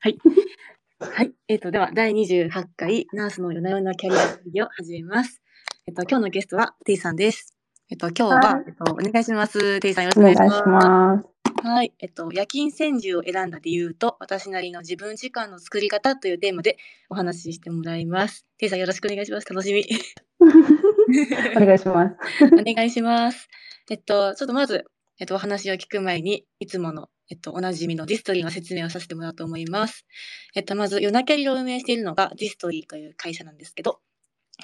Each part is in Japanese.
はい。はい。えっ、ー、と、では、第28回、ナースの夜な夜なキャリア会議を始めます。えっ、ー、と、今日のゲストは、テイさんです。えっ、ー、と、今日は、はい、えっと、お願いします。テイさん、よろしくお願いします。はい。えっと、夜勤専従を選んだ理由と、私なりの自分時間の作り方というテーマでお話ししてもらいます。テイさん、よろしくお願いします。楽しみ。お願いします。お願いします。えっと、ちょっとまず、えっと、お話を聞く前に、いつもの、えっと、おなじみのディストリーの説明をさせてもらおうと思います。えっと、まず、夜なキャリを運営しているのがディストリーという会社なんですけど、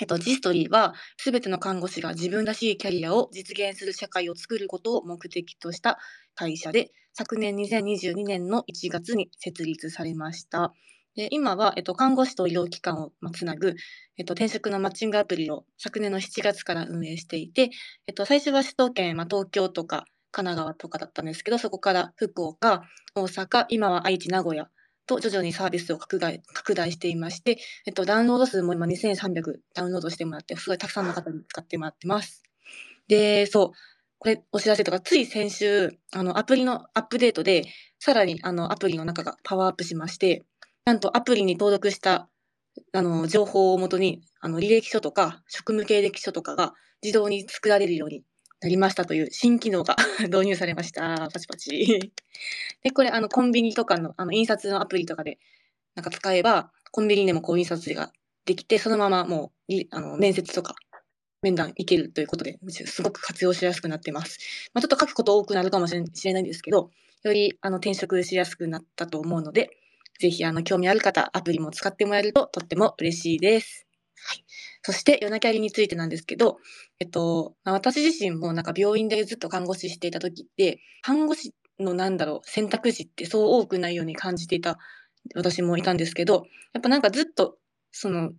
えっと、ディストリーは、すべての看護師が自分らしいキャリアを実現する社会を作ることを目的とした会社で、昨年2022年の1月に設立されました。で今は、えっと、看護師と医療機関をつなぐ、えっと、転職のマッチングアプリを昨年の7月から運営していて、えっと、最初は首都圏、まあ、東京とか神奈川とかだったんですけど、そこから福岡、大阪、今は愛知、名古屋と徐々にサービスを拡大拡大していまして、えっと、ダウンロード数も今2300ダウンロードしてもらって、すごいたくさんの方に使ってもらってます。で、そう、これお知らせとか、つい先週、あの、アプリのアップデートで、さらにあの、アプリの中がパワーアップしまして、なんとアプリに登録したあの情報をもとに、あの履歴書とか職務経歴書とかが自動に作られるようになりましたという新機能が 導入されました。パチパチ。で、これ、あの、コンビニとかの、あの、印刷のアプリとかで、なんか使えば、コンビニでもこう印刷ができて、そのままもう、あの、面接とか、面談いけるということで、すごく活用しやすくなってます。まあ、ちょっと書くこと多くなるかもしれないんですけど、より、あの、転職しやすくなったと思うので、ぜひ、あの、興味ある方、アプリも使ってもらえるととっても嬉しいです。はい。そして、夜なキャリについてなんですけど、えっと、ま、私自身もなんか病院でずっと看護師していた時って、看護師のなんだろう、選択肢ってそう多くないように感じていた私もいたんですけど、やっぱなんかずっと、その、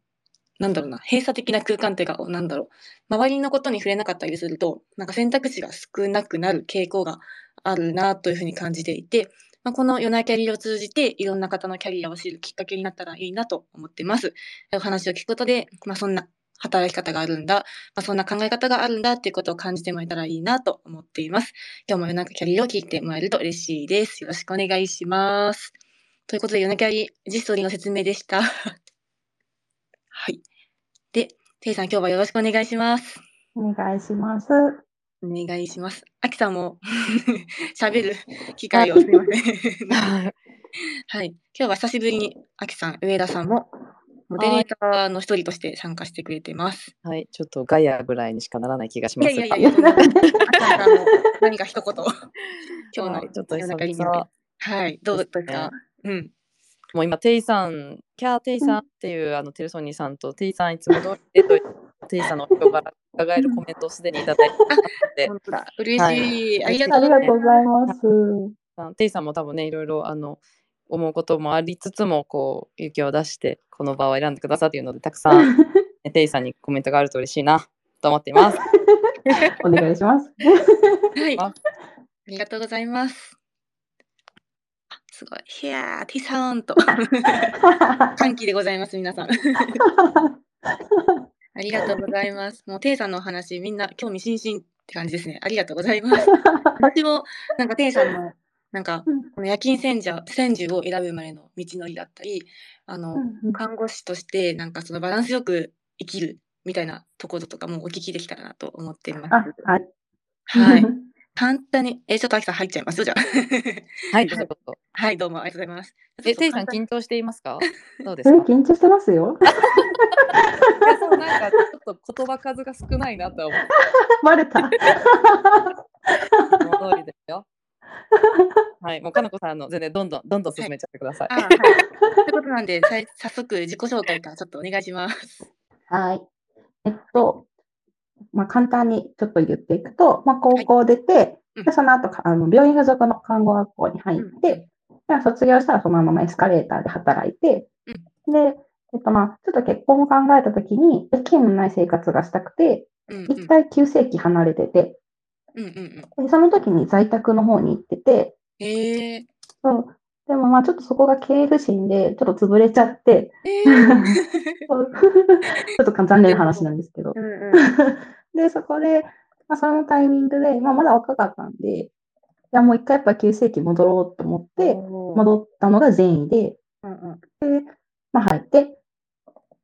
なんだろうな、閉鎖的な空間っていうか、なんだろう、周りのことに触れなかったりすると、なんか選択肢が少なくなる傾向があるなというふうに感じていて、まあ、この夜なキャリアを通じていろんな方のキャリアを知るきっかけになったらいいなと思ってます。お話を聞くことで、まあ、そんな働き方があるんだ、まあ、そんな考え方があるんだっていうことを感じてもらえたらいいなと思っています。今日も夜中キャリアを聞いてもらえると嬉しいです。よろしくお願いします。ということで、夜中キャリジストリーの説明でした。はい。で、テイさん今日はよろしくお願いします。お願いします。お願いします。あきさんも 喋る機会をすみません。はい。今日は久しぶりにあきさん、上田さんもモデレーターの一人として参加してくれてます。はい、ちょっとガヤぐらいにしかならない気がします。いやいやいや、何か一言、今日のちょっと中にはい、どうですか？うん。もう今、テイさん、キャーテイさんっていう、あのテルソニーさんと、テイさんいつも通りでテイさんの人柄伺えるコメントをすでにいただいて 嬉しい、ありがとうございます。テイさんも多分ね、いろいろあの思うこともありつつもこう勇気を出してこの場を選んでくださっているのでたくさん テイさんにコメントがあると嬉しいなと思っています。お願いします。はい。ありがとうございます。すごい。ヒャー、ティサーンと。歓喜でございます、皆さん。ありがとうございます。もう、テイさんのお話、みんな興味津々って感じですね。ありがとうございます。私も、なんか、テイさんのなんか、この夜勤戦者戦時を選ぶまでの道のりだったり、あの。看護師としてなんかそのバランスよく生きるみたいなところとかもお聞きできたらなと思っています。あ、はい。はい。簡単に、え、ちょっとあきさん入っちゃいます？じゃあ。はい、どうぞはい、どうもありがとうございます。え、ていさん緊張していますか？どうですか？緊張してますよ。そうなんかちょっと言葉数が少ないなと思って。バレた。その通りですよ。はい、もうかなこさんの全然どんどんどんどん進めちゃってください。はい。ということなんで、さい早速自己紹介からちょっとお願いします。はい。えっと、まあ、簡単にちょっと言っていくと、まあ、高校出て、でその後あの病院付属の看護学校に入って、で卒業したらそのままエスカレーターで働いて、で、えっとまあ、ちょっと結婚を考えたときに、勤務ない生活がしたくて、一回急性期離れてて、うんうんうん、でその時に在宅の方に行ってて、えー、そうでもまあちょっとそこが経営不振でちょっと潰れちゃって、えー、ちょっと残念な話なんですけど。うんうん、で、そこで、まあ、そのタイミングで、まあ、まだ若かったんで、いやもう一回やっぱ急性期戻ろうと思って、戻ったのが善意で、うんうん。で、まあ入って、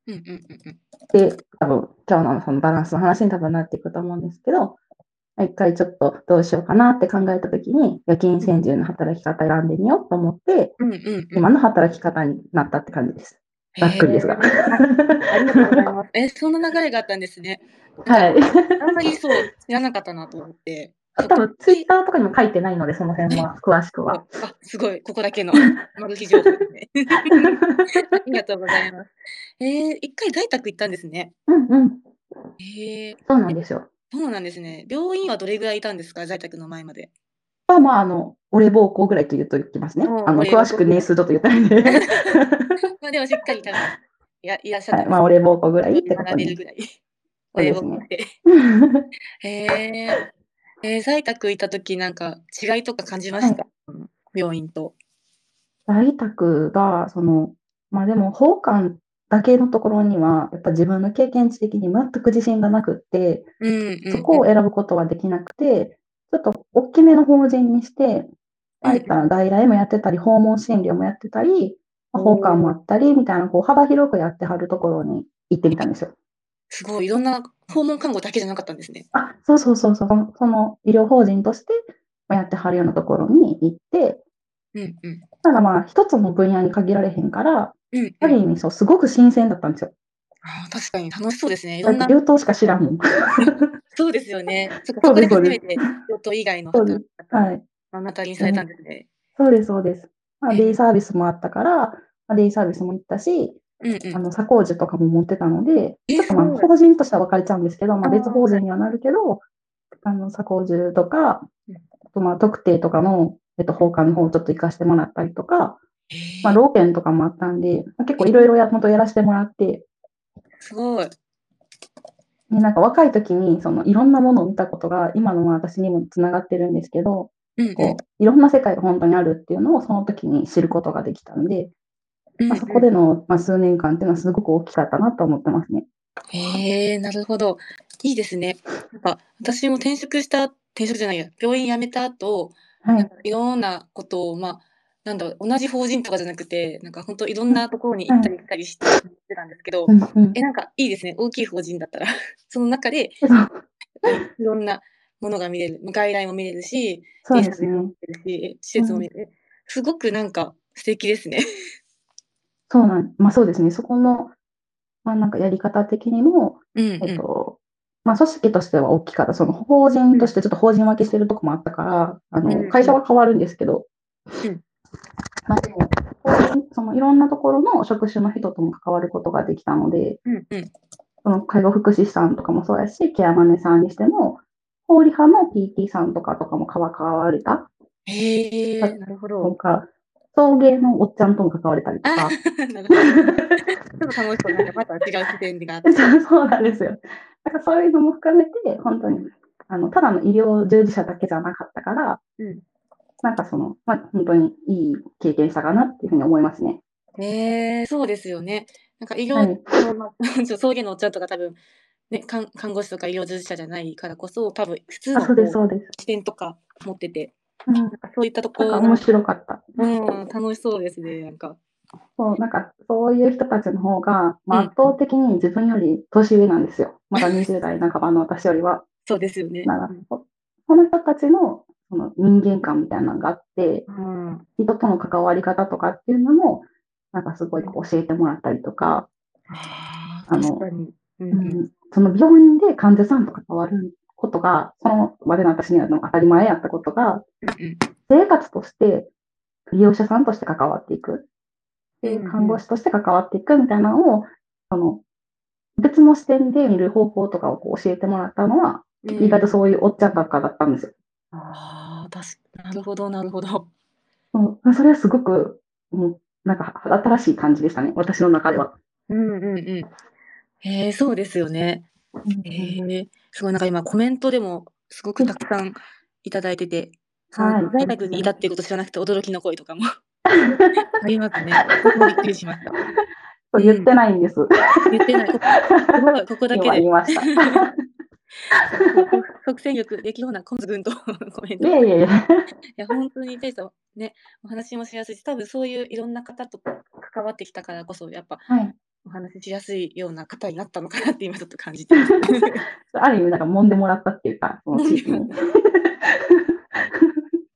うんうんうんうん。で、多分今日のそのバランスの話に多分なっていくと思うんですけど、一回ちょっとどうしようかなって考えたときに、夜勤専従の働き方選んでみようと思って、うんうんうん。今の働き方になったって感じです。ざっくりですが。ありがとうございます。え、そんな流れがあったんですね。はい。あんまりそう、知らなかったなと思って。多分ツイッターとかにも書いてないので、その辺は、詳しくは。あ、すごい、ここだけの マル秘情報ですね。ありがとうございます。えー、一回在宅行ったんですね。うんうん。えー、そうなんですよ。そうなんですね。病院はどれぐらいいたんですか？在宅の前まで。まあまあ、あの、俺暴行ぐらいと言うと言ってますねうん。あの、詳しく年数と言ったんで。まあでもしっかり多分いやいらっしゃったはい。まあ、俺暴行ぐらいってことに。学べるぐらい。そうですね親孝行で。へええー、在宅行った時なんか違いとか感じました、うん病院と。在宅が、その、まあでも、奉還だけのところには、やっぱ自分の経験値的に全く自信がなくって、そこを選ぶことはできなくて、ちょっと大きめの法人にして、ああいったら外来もやってたり、訪問診療もやってたり、まあおー奉還もあったり、みたいな、こう、幅広くやってはるところに行ってみたんですよ。すごいいろんな訪問看護だけじゃなかったんですね。あ、そうそうそうそう、その医療法人としてまあやってはるようなところに行って、うんうん。ただまあ、一つの分野に限られへんから、うんうんある意味、そう、すごく新鮮だったんですよ。あー確かに楽しそうですね。いだろんな。病棟しか知らんもん。そうですよね。そこで初めて病棟以外の働き方はい。を目のにされたんですね。そうです、そうです。まあ、ええデイサービスもあったから、まあ、デイサービスも行ったし、うんうんあの、左工樹とかも持ってたので、えちょっとまあ、法人としては分かれちゃうんですけど、まあ、別法人にはなるけど、あの、左工樹とかうん、あとまあ、特定とかの、えっと、放課の方をちょっと行かしてもらったりとか、えーまあ、老犬とかもあったんで、まあ結構いろいろや、本当やらせてもらって、すごい。でなんか若い時に、その、いろんなものを見たことが、今の私にもつながってるんですけど、うんうんこう、いろんな世界が本当にあるっていうのをその時に知ることができたんで、まあ、そこでの、まあ、数年間っていうのはすごく大きかったなと思ってますね。へえ、なるほど。いいですね。なんか私も転職した、転職じゃないや、病院辞めた後、はい。いろんなことを、まあ、なんだ同じ法人とかじゃなくて、なんか本当いろんなところに行ったり来たりしてたんですけどう、んうんえ、なんかいいですね。大きい法人だったら、その中で いろんなものが見れる、外来も見れるし、そうですねも。見れるし、施設も見れる。すごくなんか素敵ですね。そうなん、まあそうですね。そこの、まあなんかやり方的にも、うんえっと、まあ組織としては大きかった。その法人としてちょっと法人分けしてるとこもあったから、あうんうんの、会社は変わるんですけどうん、まあでも、そのいろんなところの職種の人とも関わることができたので、うんうん。その介護福祉士さんとかもそうやし、ケアマネさんにしても、法理派の PT さんとかとかも関われたへえ、なるほとど。か、送迎のおっちゃんとも関われたりとあか、なるほど。ちょっと楽しそう。なんかまた違う視点があって。そ うそうなんですよ。だからそういうのも含めて、本当に、あの、ただの医療従事者だけじゃなかったから、うんなんかその、まあ、本当にいい経験したかなっていうふうに思いますね。へえ、そうですよね。なんか医療、はいまあちょ送迎のおっちゃんとか多分、ね、看看護師とか医療従事者じゃないからこそ、多分普通あ、のそうです、こそうです。う視点とか持ってて、うん、なんかそういったところ面白かった。うん、楽しそうですね、なんか。そう、なんかそういう人たちの方が、まあ、うん圧倒的に自分より年上なんですよ。まだ20代半ばの私よりは。そうですよね。だからそその人たちのその人間観みたいなのがあって、うん。人との関わり方とかっていうのも、なんかすごい教えてもらったりとか、あの。ううんん、その病院で患者さんと関わることが、その場での私には当たり前やったことが、うん生活として、利用者さんとして関わっていく。で看護師として関わっていくみたいなのを、その、別の視点で見る方法とかをこう教えてもらったのは、うん意外とそういうおっちゃんばっかだったんですよ。ああ、確かなるほど、なるほど。うんそれはすごく、うん、なんか新しい感じでしたね、私の中では。うんうんうん。へえ、そうですよね。へえ、すごいなんか今コメントでもすごくたくさんいただいてて、はい在宅にいたっていうこと知らなくて驚きの声とかも ありますね。びっくりしました。言ってないんです。言ってない。ここここだけで今言い。ました。即戦力できるようなコムズ君とコメント。いやいやいや。いや、本当にテイさん、ね、お話もしやすいし、多分そういういろんな方と関わってきたからこそ、やっぱはい。お話ししやすいような方になったのかなって今ちょっと感じて。ある意味、なんか揉んでもらったっていうか、その地域に。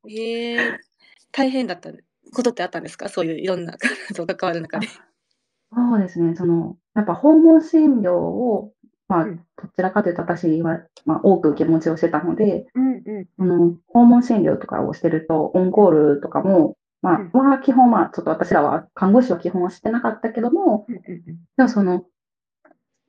えー、大変だったことってあったんですかそういういろんな方と関わる中で。そうですね。その、やっぱ訪問診療を、まあ、うんどちらかというと私は、まあ、多く受け持ちをしてたので、うんうん。その、訪問診療とかをしてると、オンコールとかも、まあ、うん。まあ、基本、まあ、ちょっと私らは看護師は基本はしてなかったけども、うんうんでもその、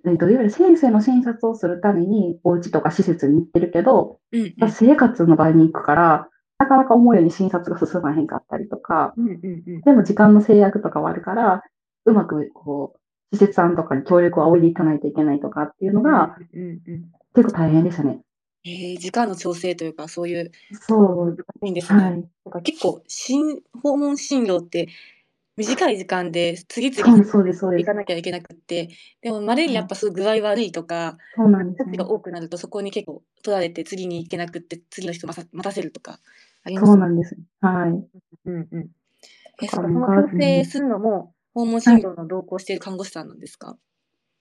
えっと、いわゆる先生の診察をするために、お家とか施設に行ってるけど、うんうん。まあ生活の場に行くから、なかなか思うように診察が進まへんかったりとか、うんうんうん。でも時間の制約とかはあるから、うまくこう、施設さんとかに協力を仰いでいかないといけないとかっていうのがうんうんうん結構大変でしたね。えー、時間の調整というかそういうそう、いいんですね。はい。か結構診訪問診療って短い時間で次々行か。なきゃいけなくってでもまれにやっぱすぐ具合悪いとかそうなんですね人が。多くなるとそこに結構取られて次に行けなくって次の人待たせるとかありますそうなんです。はい。うんうん。え、その調整するのも訪問診療の同行している看護師さんなんですか？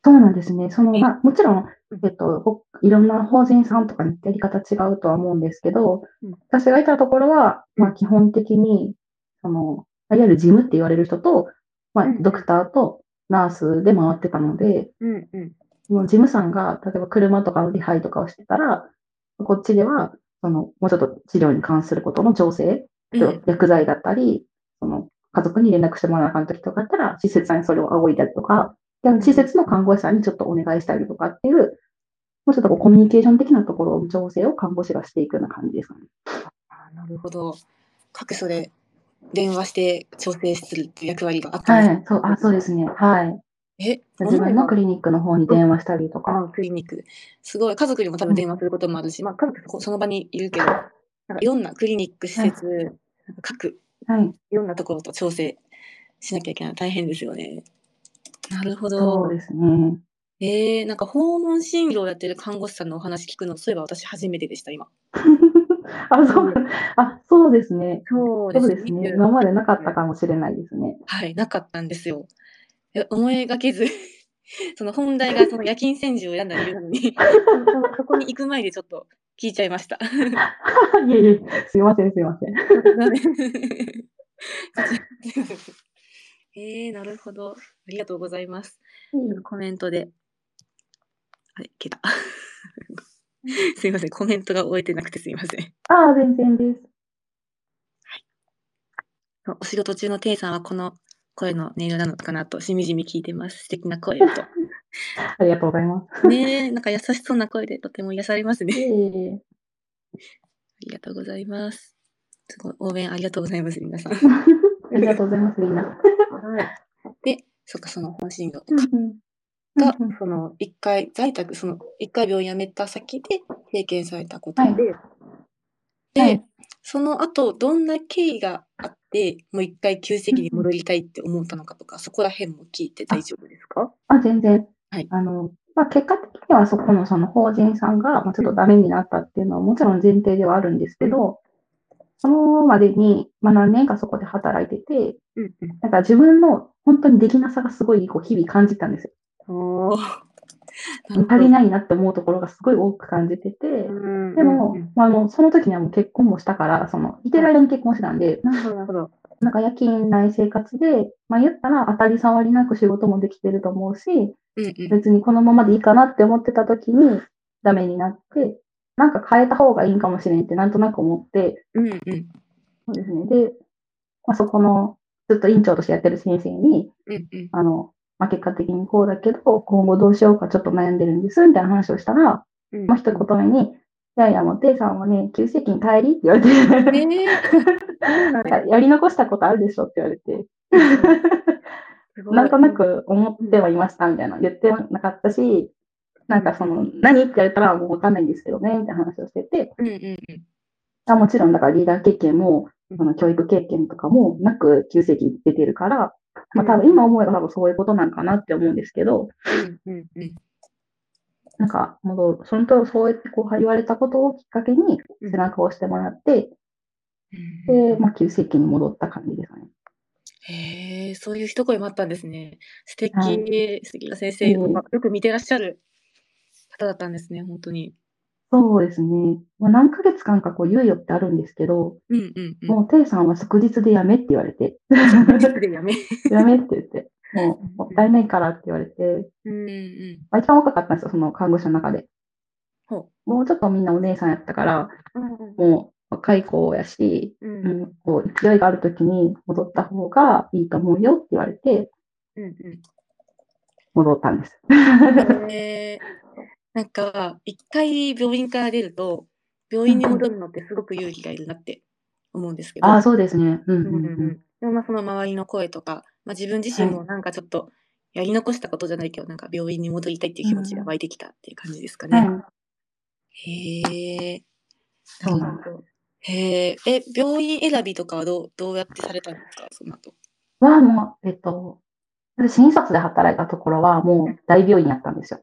そうなんですね。その、えまあ、もちろんうん、えっと、ほいろんな法人さんとかにやり方違うとは思うんですけどうん、私がいたところは、まあ、うん基本的に、その、いわゆる事務って言われる人と、まあうん、ドクターとナースで回ってたので、うんうん。事務さんが、例えば車とかの手配とかをしてたら、こっちでは、その、もうちょっと治療に関することの調整、うん薬剤だったり、その、家族に連絡してもらわなあかん時とかだったら、施設さんにそれを仰いだりとか、で施設の看護師さんにちょっとお願いしたりとかっていう、もうちょっとこうコミュニケーション的なところの調整を看護師がしていくような感じですかね。あなるほど。各所で電話して調整するっていう役割があったんですはい、そう、あ、そうですね。はい。え、自分のクリニックの方に電話したりとか。あクリニック。すごい。家族にも多分電話することもあるし、まあ家族その場にいるけど、なんかいろんなクリニック、施設、なんか各はい。いろんなところと調整しなきゃいけない。大変ですよね。なるほそどう。ですね。えー、なんか訪問診療やってる看護師さんのお話聞くの、そういえば私初めてでした、今。あ、そう、あ、そうですね。そうそうですね。今までなかったかもしれないですね。はい、なかったんですよ。え思いがけず、その本題がその夜勤専従を選んだ理由なのに、そそそこに行く前でちょっと聞いちゃいました。いえいえ、すいません、すいません。えー、なるほど。ありがとうございます。コメントで。あれ、消えた。すいません、コメントが終えてなくてすいません。ああ、全然です。お仕事中のテイさんはこの声の音色なのかなとしみじみ聞いてます。素敵な声と。ありがとうございます。ねえ、なんか優しそうな声でとても癒されますいね。ありがとうございます。すごい応援ありがとうございます、皆さん。ありがとうございます、みんな。はい。で、そっか、その本診療とかが、その一回在宅、その一回病院辞めた先で経験されたことで、で、はいその後、どんな経緯があって、もう一回急席に戻りたいって思ったのかとか、そこら辺も聞いて大丈夫ですか？あ、全然。はい。あの、まあ、結果的にはそこのその法人さんが、まあ、ちょっとダメになったっていうのはもちろん前提ではあるんですけど、そのまでに、まあ、何年かそこで働いてて。なんか自分の本当にできなさがすごいこう日々感じたんですよ。足りないなって思うところがすごい多く感じてて、うんでもまあ、あのその時にはもう結婚もしたから、その、いてる間に結婚してたんで、なるほど、なんか夜勤ない生活で、まあ言ったら当たり障りなく仕事もできてると思うし、うんうん。別にこのままでいいかなって思ってた時にダメになって、なんか変えた方がいいんかもしれんってなんとなく思って、うんうん。そうですね。で、まあ、そこのずっと院長としてやってる先生に、うんうん。あの、まあ、結果的にこうだけど、今後どうしようかちょっと悩んでるんです、みたいな話をしたら、うんまあ、一言目に、いやいや、もう、テイさんはね、急性期に帰りって言われて、え。ー なんかやり残したことあるでしょって言われて、なんとなく思ってはいましたみたいな、言ってなかったし、なんかその、何って言われたらもうわかんないんですけどね、みたいな話をしてて、うんうんうん。あもちろんだからリーダー経験も、その教育経験とかもなく急性期出てるから、まあ多分今思えば多分そういうことなんかなって思うんですけど、うんうんうん。なんか戻る。そのと、そうやってこう言われたことをきっかけに背中を押してもらって、で、まあ、急性期に戻った感じですかね。へえ、そういう一声もあったんですね。素敵、はい素敵な先生、うんまあよく見てらっしゃる方だったんですね、本当に。そうですね。まあ、何ヶ月間かこう猶予ってあるんですけど、うんうんうん。もう、テイさんは即日でやめって言われて、でやめ。やめって言って、もう、もったいないからって言われて、うんうん。まあ、一番若かったんですよ、その看護師の中で。ほもうちょっとみんなお姉さんやったから、う。うんうんもう若い子やし、ううんん、こう勢いがある時に戻った方がいいと思うよって言われて、うん戻ったんです。えなんか、一回病院から出ると、病院に戻るのってすごく勇気がいるなって思うんですけど。ああ、そうですね。うんううんうんんうん。ん。でもまあその周りの声とか、まあ、自分自身もなんかちょっとやり残したことじゃないけど、なんか病院に戻りたいっていう気持ちが湧いてきたっていう感じですかね。はい。へえ。そうなんるほど。へえ。え、病院選びとかはどうどうやってされたんですか、その後？は、もう、えっと、私新卒で働いたところはもう大病院やったんですよ。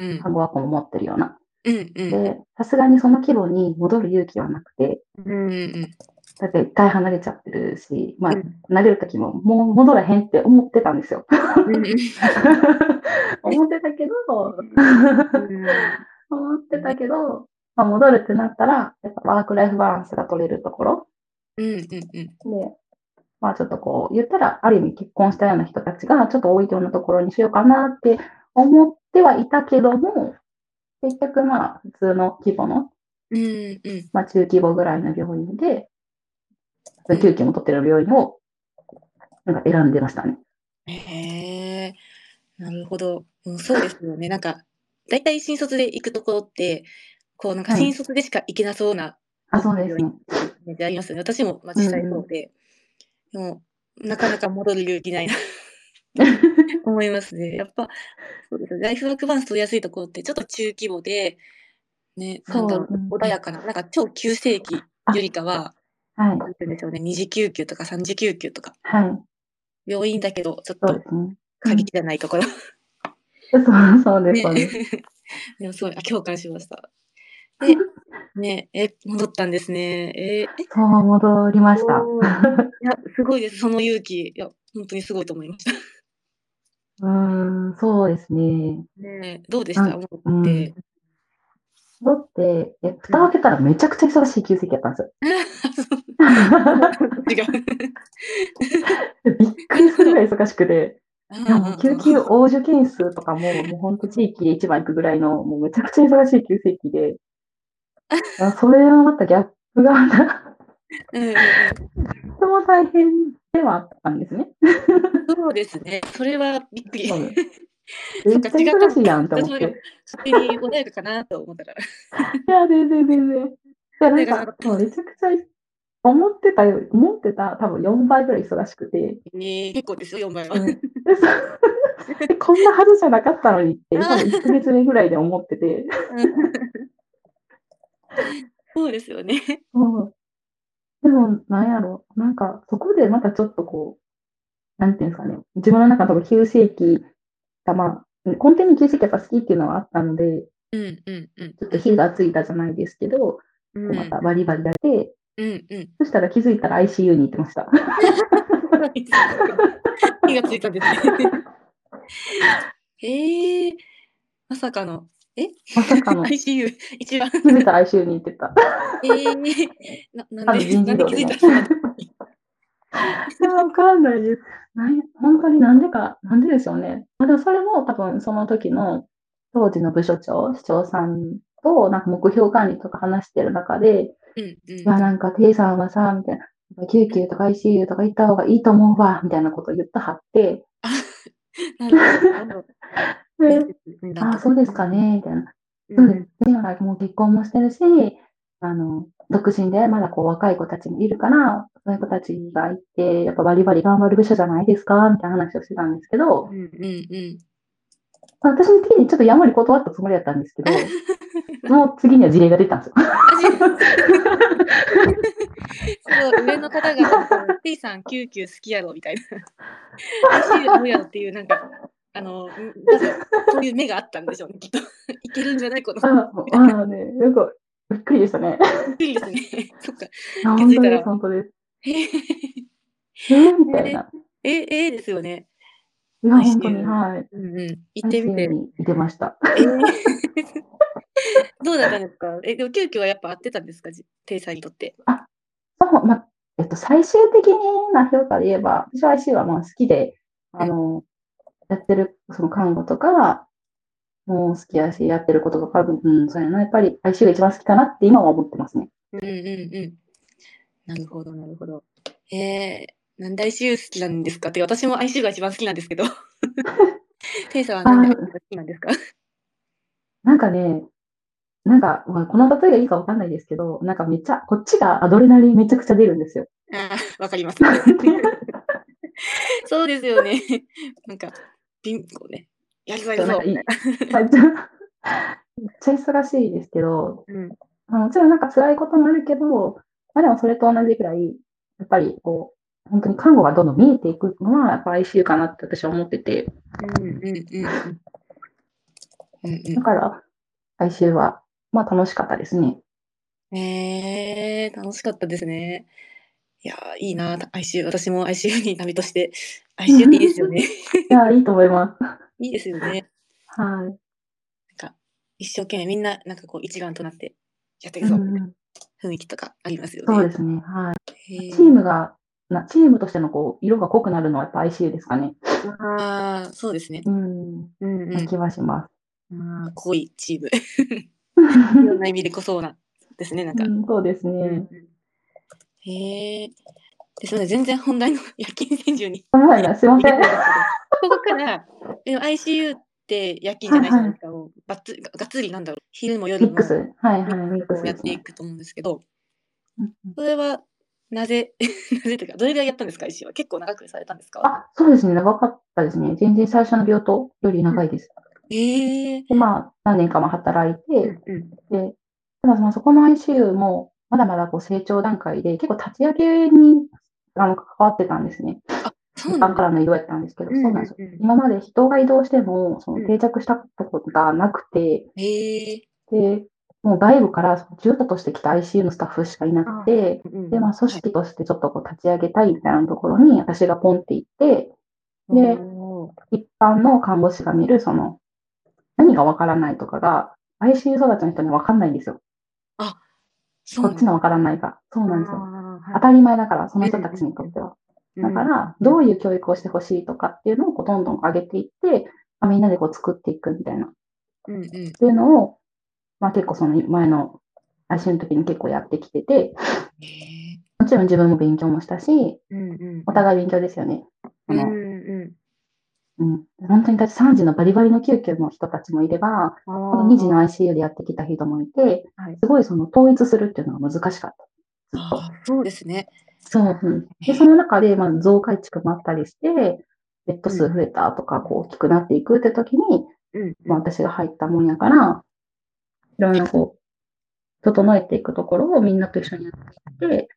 うん。看護学校も持ってるような。うんうん。で、さすがにその規模に戻る勇気はなくて、うんうんだって一回離れちゃってるし、まあう、ん。離れる時ももう戻らへんって思ってたんですよ。思ってたけど、うん思ってたけど、まあ、戻るってなったら、やっぱワークライフバランスが取れるところうんうんうん。で、まあちょっとこう、言ったら、ある意味結婚したような人たちがちょっと多いようなところにしようかなって思ってはいたけども、結局まあ普通の規模の、うんうん。まあ中規模ぐらいの病院で、救急も取ってる病院を、なんか選んでましたね。へえ。なるほど。うんそうですよね。なんか、大体新卒で行くところって、こうなんかはい新卒でしか行けなそうなあ、そうですね。ありますよね。私もまあ実際そうで、でも、なかなか戻る勇気ないな思いますね。やっぱ、そうですね。ライフワークバランス取りやすいところって、ちょっと中規模で、ね、なんだろそううんう、穏やかな、なんか超急性期よりかは、はい。なんて言うんでしょうね、二次救急とか三次救急とか、はい。病院だけど、ちょっと。過激じゃないところ。そうそうです、そうです。ね、でもすごい、あ共感しました。で、ね、え、戻ったんですね。えーえ？そう、戻りました。いや、すごいです、その勇気。いや、本当にすごいと思いました。うーん、そうですね。ねどうでした？うんって。だって、え、蓋を開けたらめちゃくちゃ忙しい急性期やったんですよ。違う。びっくりするぐらい忙しくて、救うん急応受件数とかも、もう本当地域で一番行くぐらいの、もうめちゃくちゃ忙しい急性期で、あ それはまたギャップがうんとても大変ではあったんですね。そうですね。それはびっくり。そっちゃ忙しいやんって思って。手に穏やかかなと思ったら。いや、全然全然。いや、なんか、もうめちゃくちゃ、思ってたより、思ってた多分4倍ぐらい忙しくて、えー結構ですよ、4倍は。こんなはずじゃなかったのにって、多分1ヶ月目ぐらいで思ってて、そうですよね。うんでも、なんやろ、なんか、そこでまたちょっとこう、なんていうんですかね、自分の中の急性期が、まあ、根底に急性期やっぱ好きっていうのはあったので、うんうんうん。ちょっと火がついたじゃないですけど、うんまたバリバリやって、うんうん。そしたら気づいたら ICU に行ってました。火がついたんですね。へえまさかの。え？まさかの、気 ?ICU、一番。づいたら ICU に行ってた。えー、ななんで、なんで気づいた わかんないです。なん本当になんでか、なんででしょうね。まあ、でもそれも多分その時の当時の部署長、市長さんとなんか目標管理とか話してる中で、うんうんいや、なんか、テイさんはさ、みたいな、救急とか ICU とか行った方がいいと思うわ、みたいなことを言ったはって。あ、そうですかね、みたいな。うそうんです。で、なんかもう結婚もしてるし、あの、独身でまだこう若い子たちもいるから、そういう子たちがいて、やっぱバリバリ頑張る部署じゃないですかみたいな話をしてたんですけど、うんうんうん。私の時にちょっとやんわり断ったつもりだったんですけど、その次には事例が出たんですよ。そう、上の方が、T さん、救急好きやろみたいな。ICU 合うやろっていう、なんか、あの、そういう目があったんでしょうね、きっと。いけるんじゃないこの。あああね、よく、びっくりでしたね。びっくりですね。そっか。本当です、本当です。ええー、みたいな。え、ええですよね。いや、本当に、はい。うんうん。行ってみて。に行ってました。えー どうだったんですか？え、でも急遽はやっぱ合ってたんですか？じテイさんにとって。そう、まあ、えっと、最終的な評価で言えば、私は ICU はまあ好きで、あの、やってる、その看護とか、もう好きやし、やってることとか、うん、そうやな、やっぱり ICU が一番好きかなって今は思ってますね。うんうんうん。なるほど、なるほど。えー、なんで ICU 好きなんですかって私も ICU が一番好きなんですけど。テイさんはなんで ICU が好きなんですか？なんかね、なんか、まあ、この例えがいいかわかんないですけど、なんかめっちゃ、こっちがアドレナリンめちゃくちゃ出るんですよ。ああ、わかります。そうですよね。なんか、ピン、こうね、やりそうやりそう。なんかい めっちゃ忙しいですけど、うん。もちろんなんか辛いこともあるけど、まあでもそれと同じくらい、やっぱりこう、本当に看護がどんどん見えていくのは、やっぱ ICU かなって私は思ってて、うんうんうんだから、ICU は、まあ楽しかったですね。うん。えー、楽しかったですね。いやー、いいな、ICU。私も ICU に波として、ICU っていいですよね。いや、いいと思います。いいですよね。はい。なんか、一生懸命みんな、なんかこう、一丸となってやっていくぞ、うん、雰囲気とかありますよね。そうですね。はい。チームが、なチームとしてのこう色が濃くなるのはやっぱ ICU ですかね。ああ、そうですね。うん。うんうん。な気はします。あー濃いチーム。いろんな意味で濃そうな。ですね、なんか。うん、そうですね。うんへえ。ですので、全然本題の 夜勤専従に。すいません。ここから、でも ICU って夜勤じゃないじゃないですか。もうばっつががっつりなんだろう。昼も夜も。はいはい、やっ。ていくと思うんですけど、それはなぜ、なぜというか、どれぐらいやったんですか、ICU は。結構長くされたんですか？あ、そうですね。長かったですね。全然最初の病棟より長いです。ええで、まあ、何年かも働いて、うんうん。で、ただまあそこの ICU も、まだまだこう成長段階で、結構立ち上げにあの関わってたんですね。一。般からの移動やったんですけど、そうなんですよ。うんうんうん今まで人が移動しても、そうんの定着したことがなくて、へえ。で、もう外部からその中途として来た ICU のスタッフしかいなくて、うんで、まあ組織としてちょっとこう立ち上げたいみたいなところに私がポンって行って、で一般の看護師が見るその、何がわからないとかが、ICU 育ちの人にはわかんないんですよ。そうなんだこっちのわからないが。そうなんですよ。当たり前だから、その人たちにとっては。だか、うんら、どういう教育をしてほしいとかっていうのをこうどんどん上げていって、まあみんなでこう作っていくみたいな。っうんうん。ていうのを、まあ結構その前の ICU の時に結構やってきてて。もちろん自分も勉強もしたし、うんうん。お互い勉強ですよね。あのうんうん。うん、本当にだって3時のバリバリの救急の人たちもいれば、あこの2時の ICU でやってきた人もいて、はいすごいその統一するっていうのが難しかった。そうですね。そう、うん。で、その中で、まあ、増改築もあったりして、ベッド数増えたとか、こう、大きくなっていくって時に、うん。まあ、私が入ったもんやから、いろんなこう、整えていくところをみんなと一緒にやっていって、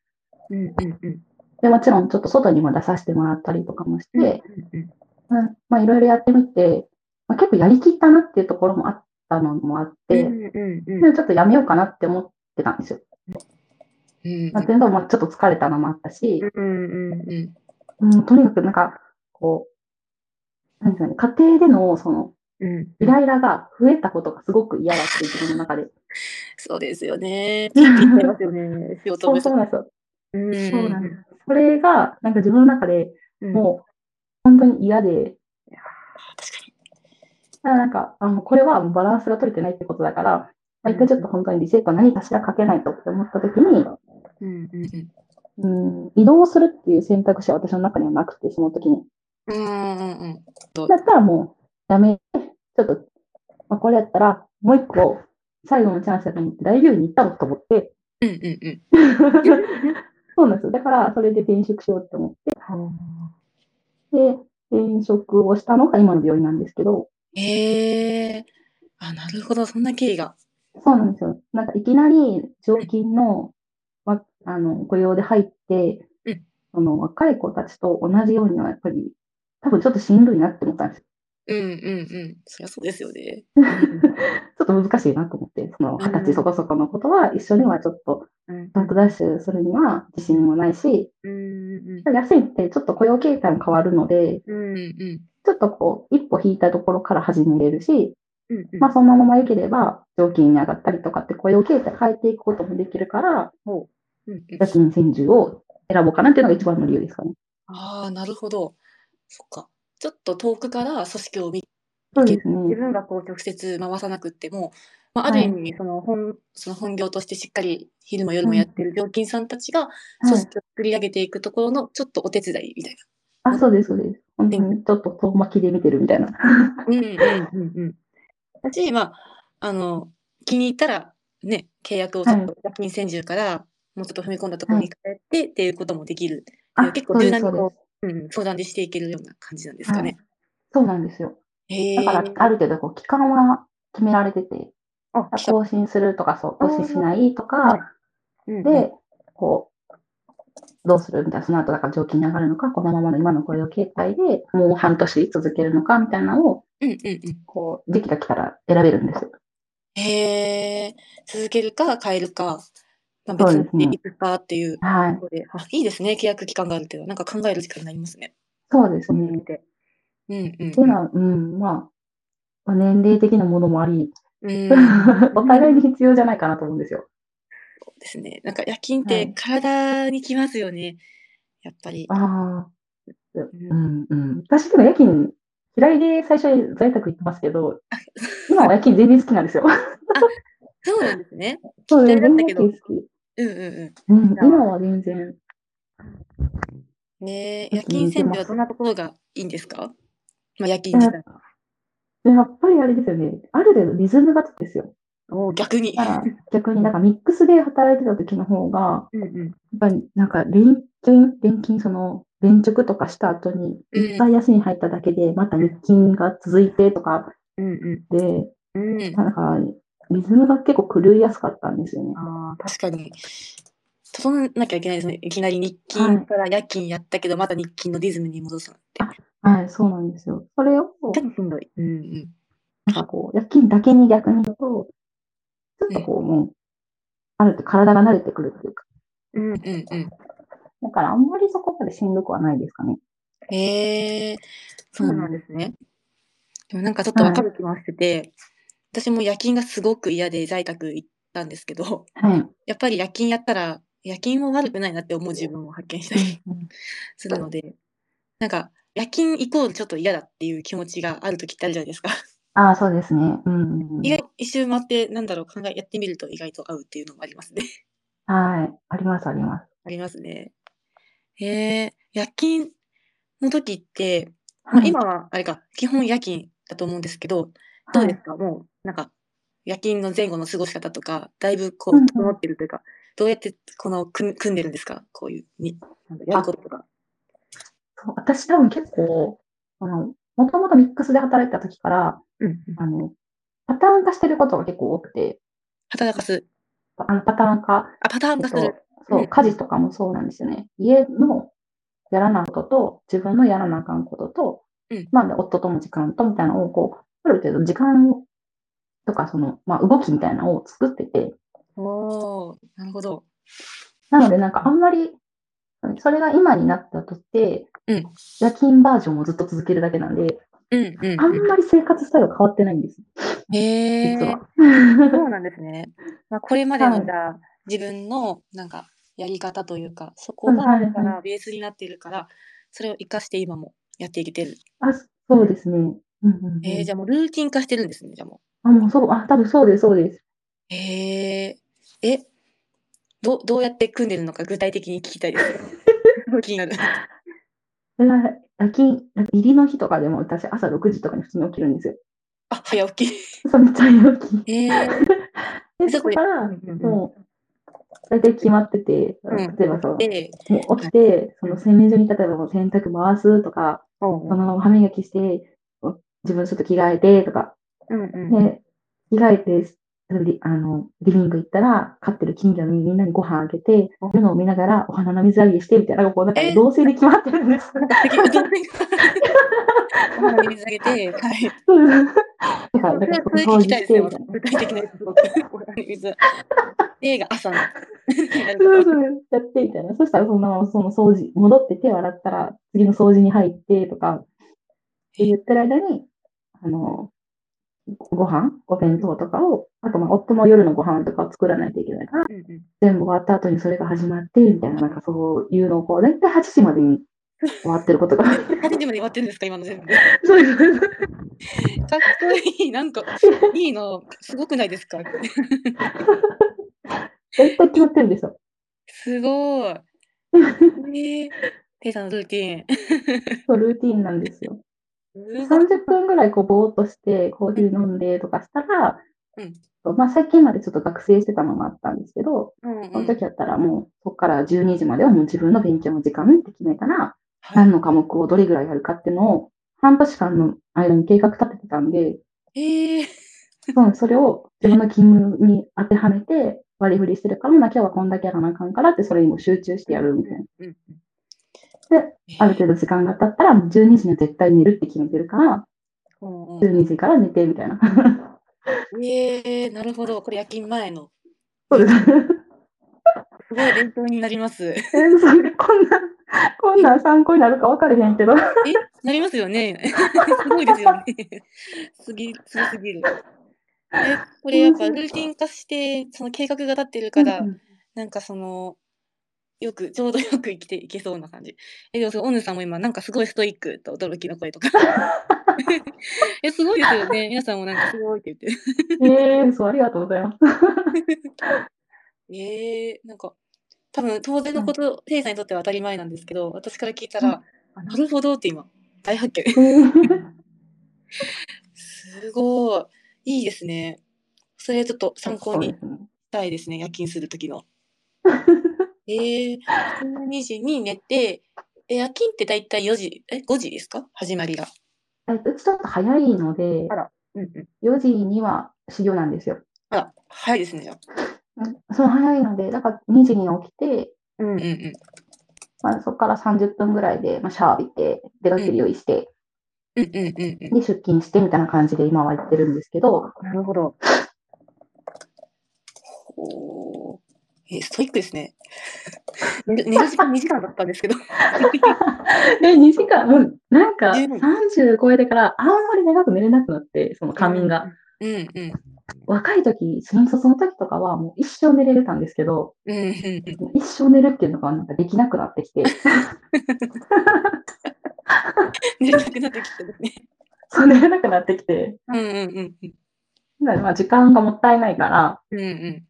うんうんうん。で、もちろんちょっと外にも出させてもらったりとかもして、うんうんうん、まあ、いろいろやってみて、まあ、結構やりきったなっていうところもあったのもあって、うんうんうんでちょっとやめようかなって思ってたんですよ。うんうのも、ちょっと疲れたのもあったし、うんうんうんうん、とにかくなんか、こう、なんですかね、家庭での、その、うんイライラが増えたことがすごく嫌だって自分の中で。そうですよね。そうもそうなんですよ。うんそうなんです。それが、なんか自分の中でうんもう、本当に嫌で、だからなんか、あの、これはバランスが取れてないってことだから、まあ一回ちょっと本当にリセット何かしらかけないとって思った時に、に。うんうんうん。うん、移動するっていう選択肢は私の中にはなくて、その時に。うんうんうん。だったらもう、やめて、ちょっと、まあ、これやったら、もう一個、最後のチャンスだと思って、大病院に行ったのと思って、うんうんうん。そうなんですよ。だから、それで転職しようって思って、で、転職をしたのが今の病院なんですけど、へえ。あ、なるほど。そんな経緯が。そうなんですよ。なんかいきなり常勤の、わあの雇用で入って、うんその若い子たちと同じようにはやっぱり、多分ちょっとしんどいなって思ったんですよ。うんうんうん。そりゃそうですよね。ちょっと難しいなと思って、その二十歳そこそこのことは一緒にはちょっとうんバックダッシュするには自信もないし、うんうん安いってちょっと雇用形態も変わるので、うんうんちょっとこう、一歩引いたところから始めれるし、うんうんまあそのまま良ければ、上金に上がったりとかって雇用形態変えていくこともできるから、うんうん夜勤専従を選ぼうかなっていうのが一番の理由ですかね。ああ、なるほど。そっか。ちょっと遠くから組織を見そうです自ね。分がこう直接回さなくっても、まあ、ある意味その本、その本業としてしっかり昼も夜もやってる料金さんたちがはい。組織を作り上げていくところのちょっとお手伝いみたいあ、そうです、そうです。本当にちょっと遠巻きで見てるみたいな。な。うんうんうんうん。だし、まあ、あの、気に入ったらね、契約をちょっと夜勤専従からもうちょっと踏み込んだところに変えてっていうこともできる。あ、結構柔軟に。こう、うん、相談でしていけるような感じなんですかね。そうなんですよ。だから、ある程度こう、期間は決められてて、更新するとか、そう、更新しないとはいか、で、こう、どうするみたいな、その後だから上金に上がるのか、このままの今の雇用形態でもう半年続けるのかみたいなのを、うんうんうん。こう、時期が来たら選べるんですよ。へえ、続けるか変えるか、まあ、別にいくかっていうはいと。ころで、あ、いいですね、契約期間があるっていうのは、なんか考える時間になりますね。そうですね。うんうんっていうのは、うん、まあ、まあ年齢的なものもあり、うん。お互いに必要じゃないかなと思うんですよ。そうですね。なんか夜勤ってはい体にきますよね。やっぱり。ああ、ううんん、うん。私でも夜勤、嫌いで最初に在宅行ってますけど、今は夜勤全然好きなんですよ。そうなんですね。そうです、全然好き。うんうんうん、今は全然。うん。ねえ、夜夜勤専勤行けます従はどんなところがいいんですか？まあ夜勤自体。でやっぱりあれですよね。ある程度リズムがつくんですよ。お逆に。逆になんかミックスで働いてた時の方が、うんうん。やっぱりなんか連勤、連勤、その、連直とかした後に、うんいっぱい休み入っただけで、また日勤が続いてとかうんで、うん。うん。なんか、リズムが結構狂いやすかったんですよね。ああ、確かに。整えなきゃいけないですね。いきなり日勤から夜勤やったけど、また日勤のリズムに戻すなんて。はい、そうなんですよ。それを、本当にしんどい。うんうん。なんかこう、夜勤だけに逆に言うと、ちょっとこう、もう、ある程度体が慣れてくるっていうか、うんうんうん。だからあんまりそこまでしんどくはないですかね。へえ、そうなんですね。でもなんかちょっとわかる気もしてて、私も夜勤がすごく嫌で在宅行ったんですけど、はい。やっぱり夜勤やったら、夜勤も悪くないなって思う自分を発見したりするので、なんか夜勤イコールちょっと嫌だっていう気持ちがある時ってあるじゃないですか。ああ、そうですね。うん。意外一周回って、なんだろう、考え、やってみると意外と合うっていうのもありますね。はい。あります、あります。ありますね。へえ、夜勤の時って、まあ、はい今はあれか、基本夜勤だと思うんですけど、どうですか、もう、なんか、夜勤の前後の過ごし方とか、だいぶこう、うんうん整ってるというか、どうやってこの組ん組んでるんですか？こういうに、なんだやることとか。そう私多分結構、あの、もともとミックスで働いてた時から、うん。あの、パターン化してることが結構多くて、働かす。あのパターン化、あ、パターン化する。そうう、ん家事とかもそうなんですよね。家のやらなことと、自分のやらなあかんことと、うんまあ、夫との時間とみたいなのを、こう、ある程度時間をとか、その、まあ、動きみたいなのを作ってて、おー、なるほど。なので、なんかあんまり、それが今になったとって、うん夜勤バージョンをずっと続けるだけなんで、うんうん、あんまり生活スタイルは変わってないんです、へえ。実は。そうなんですね。まあ、これまでのはいじゃあ、自分のなんかやり方というか、そこがから、ベースになっているから、それを活かして今もやっていけてる。あ、そうですね。うんうんうんえー、じゃあもうルーティン化してるんですね、じゃあもあ、もうそう、あ、多分そうです、そうです。う。へえ。え、どどうやって組んでるのか具体的に聞きたいです。気になる。それは夜勤、入りの日とかでも私朝6時とかに普通に起きるんですよ。あ、早起き。そう、めっちゃ早起き。へえ。で、そこから、うんうんうんもう、大体決まってて、うん例えばそう、で、もう起きて、その洗面所に例えばもう洗濯回すとか、おうそのまま歯磨きして、自分ちょっと着替えてとか、うんうん。で、着替えて、リあのリビング行ったら、飼ってる近所にみんなにご飯あげて、いるのを見ながらお花の水あげしてみたいな、こうなんかえ？ー同性で決まってるんです。お花に水あげて、はい。だから、だからいですねしてみたいな。。具体的なやつ。お花に水。映画朝の。そうとそうやってみたいな。そしたらそのままその掃除、戻って手を洗ったら次の掃除に入ってとか、って言ってる間に、あの、ご飯、お弁当とかを、あとまあ夫の夜のご飯とかを作らないといけないから、うんうん全部終わった後にそれが始まって、みたいな、なんかそういうのをこう、だいたい8時までに終わってることが。8時まで終わってるんですか、今の全部。かっそうです。こいい。なんか、いいの。すごくないですか？大体決まってるんですよ。すごい。えー、ペイさんのルーティン。そう、ルーティンなんですよ。すごい30分ぐらいこうぼーっとしてコーヒー飲んでとかしたら、うん。まあ最近までちょっと学生してたのもあったんですけど、うんうん。その時やったらもうそこから12時まではもう自分の勉強の時間って決めたら、はい。何の科目をどれぐらいやるかっていうのを半年間の間に計画立ててたんで、え。ー、そうそれを自分の勤務に当てはめて割り振りしてるから、まあ今日はこんだけやらなあかんからってそれにも集中してやるみたいな。うんうんで、ある程度時間が経ったらもう12時には絶対寝るって決めてるから、うんうん12時から寝てみたいな。えー、なるほど。これ夜勤前の。そうです。すごい勉強になります。え、えーそれこんな、こんなん参考になるか分かれへんけど。なりますよね。すごいですよね。すぎ、すごすぎる。え、これやっぱルーティン化して、その計画が立ってるから、うんなんかその、よく、ちょうどよく生きていけそうな感じ。え、でも、そうオヌさんも今、なんかすごいストイックと驚きの声とか。え、すごいですよね。皆さんもなんかすごいって言って。えー、そう、ありがとうございます。えー、なんか、多分当然のこと、テイさんにとっては当たり前なんですけど、私から聞いたら、あなるほどって今、大発見。すごい。いいですね。それちょっと参考にしそうですね。たいですね、夜勤するときの。えー、12時に寝て、え夜勤って大体4時、え、5時ですか？始まりが。えうちちょっと早いのであ、ら、うんうん。4時には始業なんですよ。あら、早いですね、じゃあ。うんそう、早いので、だから2時に起きて、うんうんうん。まあ、そこから30分ぐらいで、まあ、シャワー浴びて、出かける用意して、うんうんうんうん。で、出勤してみたいな感じで今はやってるんですけど、なるほど。えー、ストイックですね。寝る時間2時間だったんですけど。で、2時間、もうなんか十分30超えてからあんまり長く寝れなくなって、その仮眠が。うんうん。若い時、新卒の時とかはもう一生寝れてたんですけど、うんうんうん。一生寝るっていうのがなんかできなくなってきて、寝れなくなってきたですね。そう寝れなくなってきて、うんうんうんうん。だからまあ時間がもったいないから、うんうん。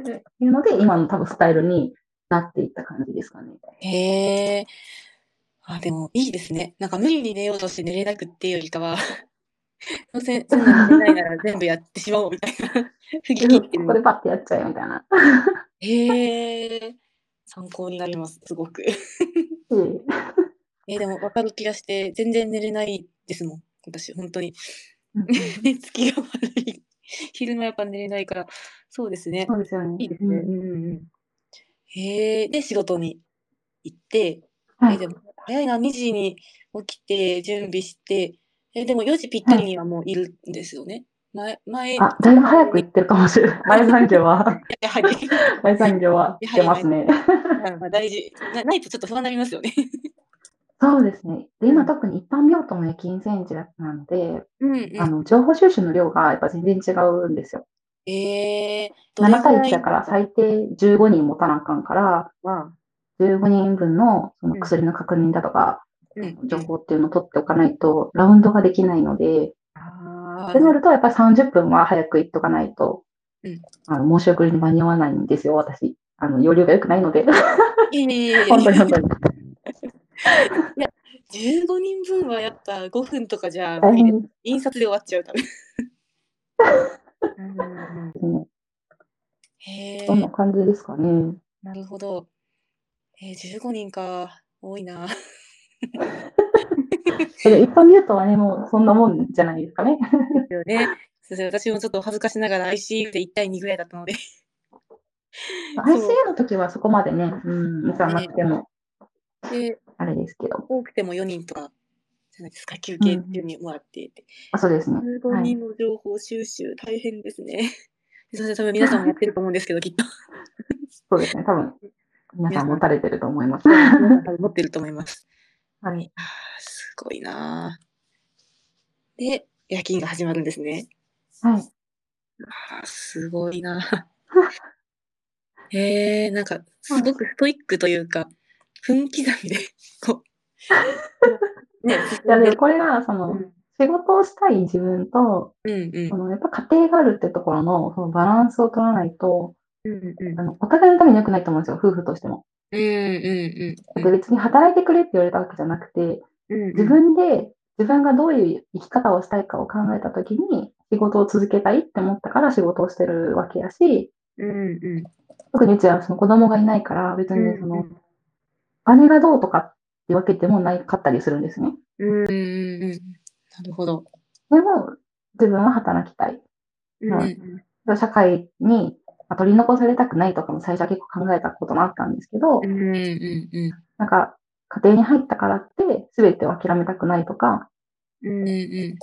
っていうので、今の多分スタイルになっていった感じですかね。へえ。あ、でもいいですね。なんか無理に寝ようとして寝れなくっていうよりかは、どうせそんなの寝ないなら全部やってしまおうみたいな。振り切ってここでる。パッてやっちゃえみたいな。へえ。参考になります、すごく。う んえーでも分かる気がして、全然寝れないですもん。私、本当に。うん寝つきが悪い。昼間やっぱ寝れないから。そうですねそ。うですよね。いいですね。うんうんうんうん。へえ。で、仕事に行って、はいえでも早いな、2時に起きて、準備して、えでも4時ぴったりにはもういるんですよね。前、前、あ、だいぶ早く行ってるかもしれない。前残業は、やはり、前残業はしてますね。まあ大事な。ないとちょっと不安になりますよね。そうですね。で、今特に一般病棟の夜勤戦時なので、うんうん。あの、情報収集の量がやっぱ全然違うんですよ。えー、どれ7対1ぐらいだから最低15人持たなあかんから、は、15人分のその薬の確認だとか、うん、情報っていうのを取っておかないと、ラウンドができないので、あってなると、やっぱり30分は早く行っとかないと、うんあの申し送りに間に合わないんですよ、私。あの、容量が良くないので。いえい 本当に本当に。15人分はやっぱ5分とかじゃ印刷で終わっちゃう多分。すね。へそんなえ、感じですかね。なるほど。えー、15人か、多いな。で一般病棟はね、もうそんなもんじゃないですかね。ですよね。私もちょっと恥ずかしながら ICU で1対2ぐらいだったので。ICU の時はそこまでね、うん、見さなくても、で、あれですけど。多くても4人とかじゃないですか、休憩中にもらっていて。あ、そうですね。15はい人の情報収集、大変ですね。それ多分皆さんもやってると思うんですけど、きっと。そうですね。多分、皆さん持たれてると思います。皆さん多分持ってると思います。はい。すごいなぁで、夜勤が始まるんですね。はい。あーすごいなえなんか、すごくストイックというか、分刻みで、こう、ね、いや、で、これが、その、うん。仕事をしたい自分と、うんうん。そのやっぱ家庭があるってところの、そのバランスを取らないと、うんうん。あの、お互いのために良くないと思うんですよ、夫婦としても。うんうんで、別に働いてくれって言われたわけじゃなくて、うん自分で、自分がどういう生き方をしたいかを考えたときに、仕事を続けたいって思ったから仕事をしてるわけやし、うんうん。特にうちはその子供がいないから、別うんにその、お金がどうとかってわけでもないかったりするんですね。うんなるほど。でも、自分は働きたい。うんうん社会にまあ取り残されたくないとかも最初は結構考えたこともあったんですけど、うんうんうんなんか、家庭に入ったからって全てを諦めたくないとか、うんうんで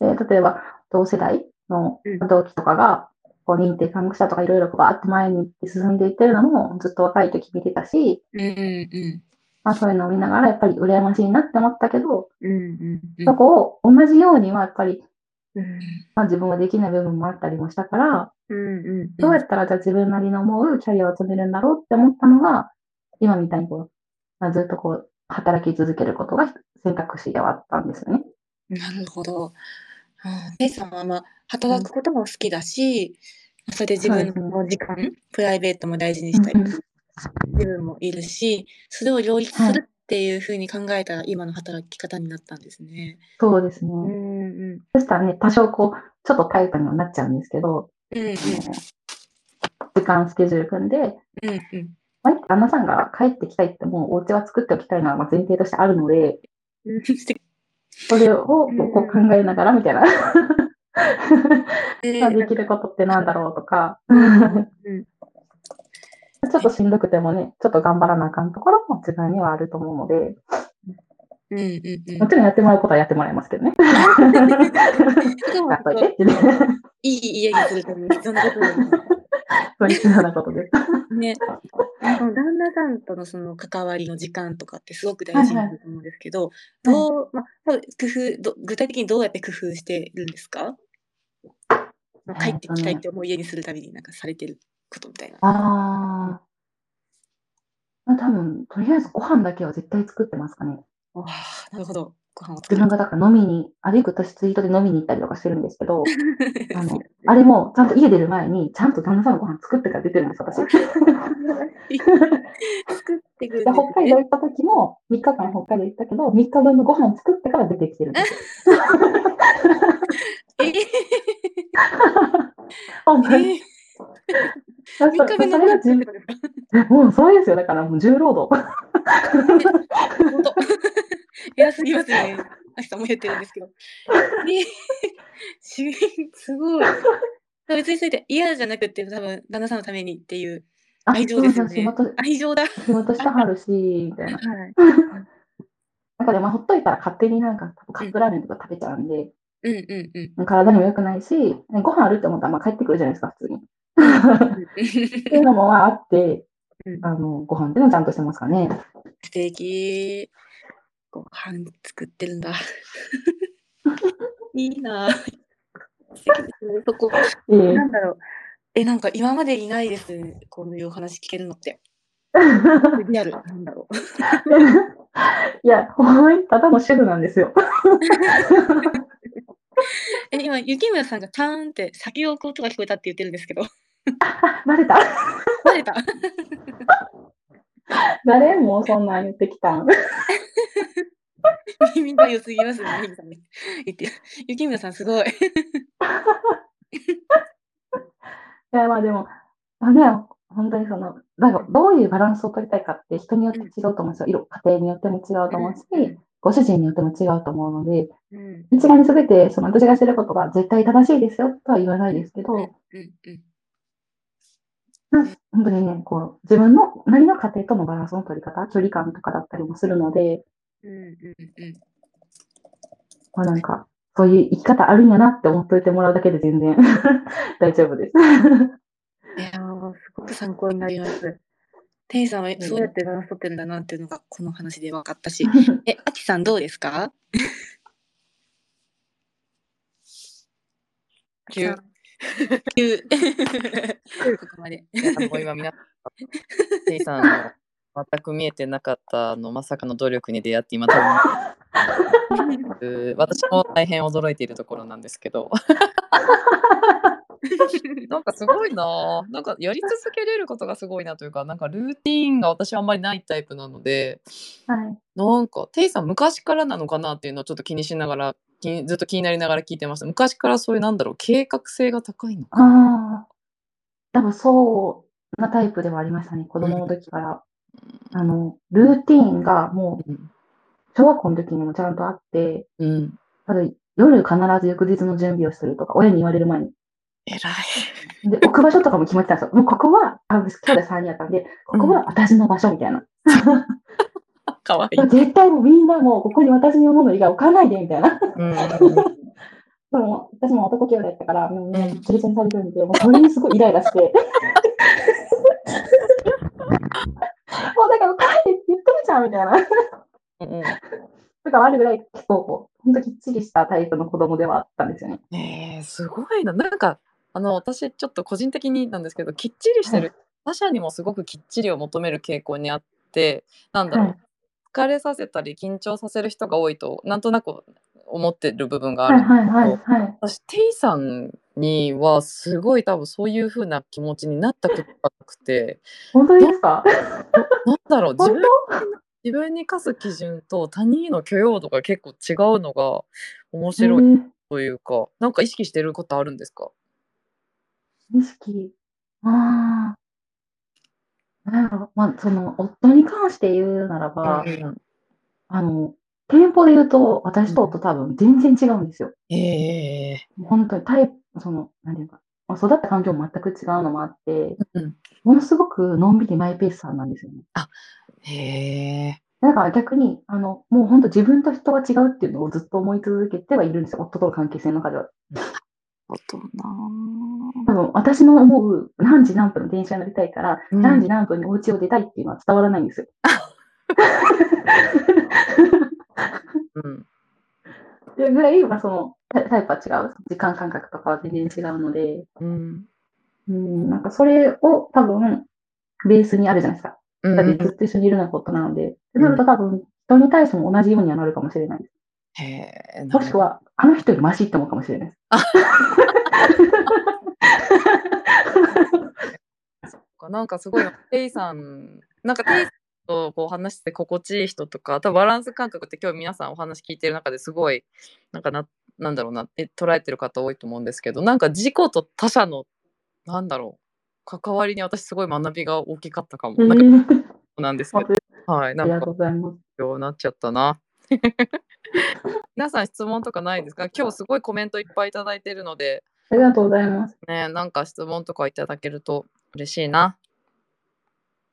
例えば同世代のうん同期とかが、こう認定看護師者とかいろいろバーって前に進んでいってるのもずっと若い時見てたし、うんうんまあそういうのを見ながらやっぱり羨ましいなって思ったけど、うんうんうんそこを同じようにはやっぱり、うんまあ、自分はできない部分もあったりもしたから、うんうんどうやったらじゃあ自分なりの思うキャリアを積めるんだろうって思ったのが、今みたいにこう、まあ、ずっとこう、働き続けることが選択肢ではあったんですよね。なるほど。ペイさんはまあ働くことも好きだし、それで自分の時間、プライベートも大事にしたい。うん自分もいるし、それを両立するっていうふうに考えたら今の働き方になったんですね。そうですね。うんうん。そしたらね、多少こう、ちょっとタイトにはなっちゃうんですけど、うんうん。時間スケジュール組んで、うんうん。まあ、旦那さんが帰ってきたいってもうお家は作っておきたいのはまあ前提としてあるので、うん。素敵それをこう考えながらみたいな。できることってなんだろうとか、うん。ちょっとしんどくてもね、ちょっと頑張らなあかんところも自分にはあると思うので、うんうんうん。もちろんやってもらうことはやってもらいますけどね。そうやっといいい家にするために必要なことですそういう必要なことです。旦那さんとのその関わりの時間とかってすごく大事になると思うんですけど、はい。どう、まあ、工夫ど、具体的にどうやって工夫してるんですか？まあ帰ってきたいって思う家にするためになんかされてることみたいな。ああ。まあ多分、とりあえずご飯だけは絶対作ってますかね。ああ、なるほど。ご飯を自分。がだから飲みに、歩くとツイートで飲みに行ったりとかしてるんですけど、あの、あれもちゃんと家出る前に、ちゃんと旦那さんのご飯作ってから出てるんです、私。作っで。北海道行った時も、3日間北海道行ったけど、3日分のご飯作ってから出てきてるんです。えー本当に。えー、3日分のそれがうそうですよ。だからもう重労働。本当。偉すぎますね。あきさんも言ってるんですけど。すごい。別にそれで嫌じゃなくて、多分旦那さんのためにっていうあ愛情ですよね愛情だ。は仕事してはるし、みたいな。い。なんかでもほっといたら勝手になんかカップラーメンとか食べちゃうんで、うんうんうん。体にも良くないし、ねご飯あるって思ったらまあ帰ってくるじゃないですか、普通に。っていうのもまああってう、んあの、ご飯っていうのをちゃんとしてますかね。素敵。ご飯作ってるんだ。いいな。そこ、ええなんだろう。え、なんか今までにないです。こういうお話聞けるのって。リアル。なんだろう。いや、ほんただの主婦なんですよ。え、今、雪村さんがターンって先を置く音が聞こえたって言ってるんですけど。あ、バレた。バレた 誰もそんなん言ってきたん。耳が良すぎますね、雪村さんね。言ってる。雪村さんすごい。いや、まあでも、あね、本当にその、なんかどういうバランスを取りたいかって人によって違うと思うんですよ。色家庭によっても違うと思うし、ご主人によっても違うと思うので、うん。一概に全て、その私がしてることが絶対正しいですよとは言わないですけど。本当にね、こう、自分の、なりの家庭とのバランスの取り方、距離感とかだったりもするので、うん。うん。うん。まあなんか、そういう生き方あるんやなって思っといてもらうだけで全然 大丈夫です。いやー、すごく参考になります。テイさんはそうやってバランス取ってるんだなっていうのがこの話で分かったし。え、アキさんどうですか？急急。ここまで。もう今皆さん、テイさんの全く見えてなかったあのまさかの努力に出会って今多分。私も大変驚いているところなんですけど。なんかすごいな。ぁなんかやり続けれることがすごいなというかなんかルーティーンが私はあんまりないタイプなのではい。なんかテイさん昔からなのかなっていうのをちょっと気にしながら気ずっと気になりながら聞いてました。昔からそういうなんだろう計画性が高いのかああ、多分そうなタイプではありましたね、子供の時から。あの、ルーティーンがもう、うん小学校の時にもちゃんとあって、うん夜必ず翌日の準備をするとか、親に言われる前に。偉いで、置く場所とかも決まってたんですよ。もうここは、あ、兄弟3人やったんで、ここは私の場所みたいな。かわいい、絶対もうみんなもうここに私のもの以外置かないで、みたいな。うんでも、私も男兄弟だったから、もうね、プレゼンされてるんで、もうそれにすごいイライラして。もうだから置かないでって言ってるじゃん、みたいな。うんうんとかあるぐらい結構こう、ほんときっちりしたタイプの子供ではあったんですよね。えー、すごいな。なんか、あの、私、ちょっと個人的になんですけど、きっちりしてる、他者にもすごくきっちりを求める傾向にあって、なんだろう、はい疲れさせたり緊張させる人が多いと、なんとなく思ってる部分がある。はいはいはいはい。私、テイさんには、すごい多分そういう風な気持ちになったことがなくて、本当ですか？なんだろう、自本分自分に課す基準と他人への許容度が結構違うのが面当白いえーというか、なんか意識してることあるんですか？意識。ああ。なんやろまあ、その、夫に関して言うならば、うん。あの、店舗で言うと、私と夫多分全然違うんですよ。へえ本当にタイプ、その、なんていうか、まあ、育った環境も全く違うのもあって、うんものすごくのんびりマイペースさんなんですよね。へえ。だから逆に、あの、もう本当自分と人は違うっていうのをずっと思い続けてはいるんですよ。夫との関係性の中では。ことな多分私の思う何時何分の電車に乗りたいから、うん何時何分にお家を出たいっていうのは伝わらないんですよ。うん。っていうぐらい、まあ、そのタタイプは違う。時間感覚とかは全然違うので、うん。うん、なんかそれを多分ベースにあるじゃないですか。うんだってずっと一緒にいるようなことなので、ってなると多分人に対しても同じようにはなるかもしれないです。へえ。もしくは、あの人よりマシって思うかもしれないです。そっかなんかすごいテイさんなんかテイさんとこう話して心地いい人とか多分バランス感覚って今日皆さんお話聞いてる中ですごいなんかななんだろうなって捉えてる方多いと思うんですけどなんか自己と他者のなんだろう関わりに私すごい学びが大きかったかも。えなんかーなんですけど。はい。なんかありがとうございます。今日なっちゃったな。皆さん質問とかないですか？今日すごいコメントいっぱいいただいてるので、ありがとうございます。ね、なんか質問とかいただけると嬉しいな。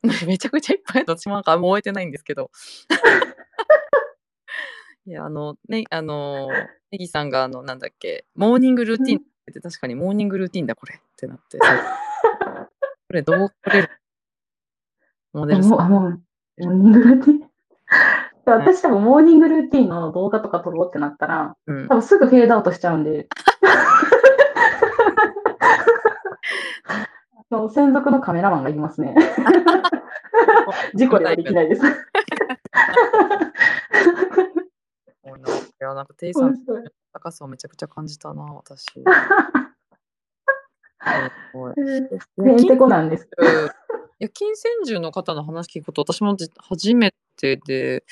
めちゃくちゃいっぱい私もなんかもう終えてないんですけど。いや、あの、ね、あの、ネギさんが、あの、なんだっけ、モーニングルーティンって確かにモーニングルーティンだ、これってなって。これどうこれるモデルさんもう、モーニングルーティン。私多分モーニングルーティンの動画とか撮ろうってなったら、うん多分すぐフェードアウトしちゃうんで。専属のカメラマンがいますね。事故ではできないです。いや、なんか、テイさんの高さをめちゃくちゃ感じたな、私。へんてこなんです。いや金銭獣の方の話聞くこと私もじ初めてで、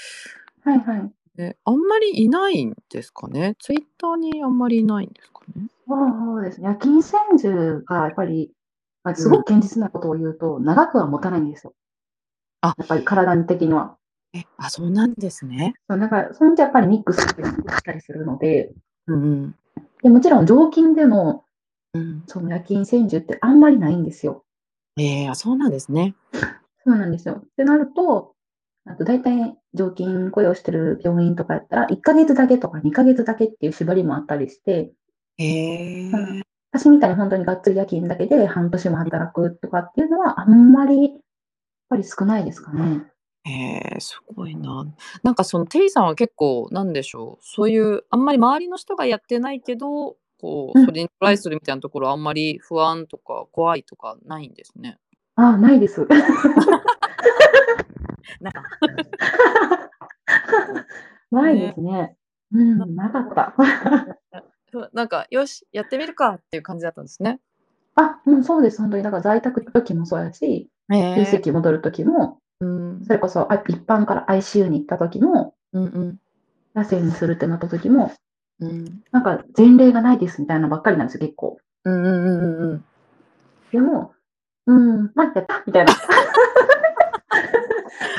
はいはい。ね、あんまりいないんですかね？ツイッターにあんまりいないんですかね？そうですね。夜勤専従がやっぱり、まあすごく堅実なことを言うと、長くは持たないんですよ。あやっぱり体的には。え、あ、そうなんですね。そうなんか、そのやっぱりミックスしたりするので、うんうん。でもちろん常勤でのうん、その夜勤専従ってあんまりないんですよ。えー、あ、そうなんですね。そうなんですよ。ってなると、あと大体常勤雇用してる病院とかやったら、1ヶ月だけとか2ヶ月だけっていう縛りもあったりして、へえうん私みたいに本当にがっつり夜勤だけで半年も働くとかっていうのはあんまりぱり少ないですかね。へえ、すごいな。なんかそのテイさんは結構なんでしょう、そういうあんまり周りの人がやってないけど、こううんそれにトライするみたいなところあんまり不安とか怖いとかないんですね。ああ、ないです。なんか ないですね。うん、なかった。そ うなんかよしやってみるかっていう感じだったんですね。あ、うん、そうです。本当に。だから在宅の時もそうやし、へ有席戻る時も、うんそれこそあ一般から ICU に行った時も、うんうん夜戦にするってなった時も、うんなんか前例がないですみたいなのばっかりなんですよ、結構。うんうんうんうんでも、うん、まあ、やったみたいな。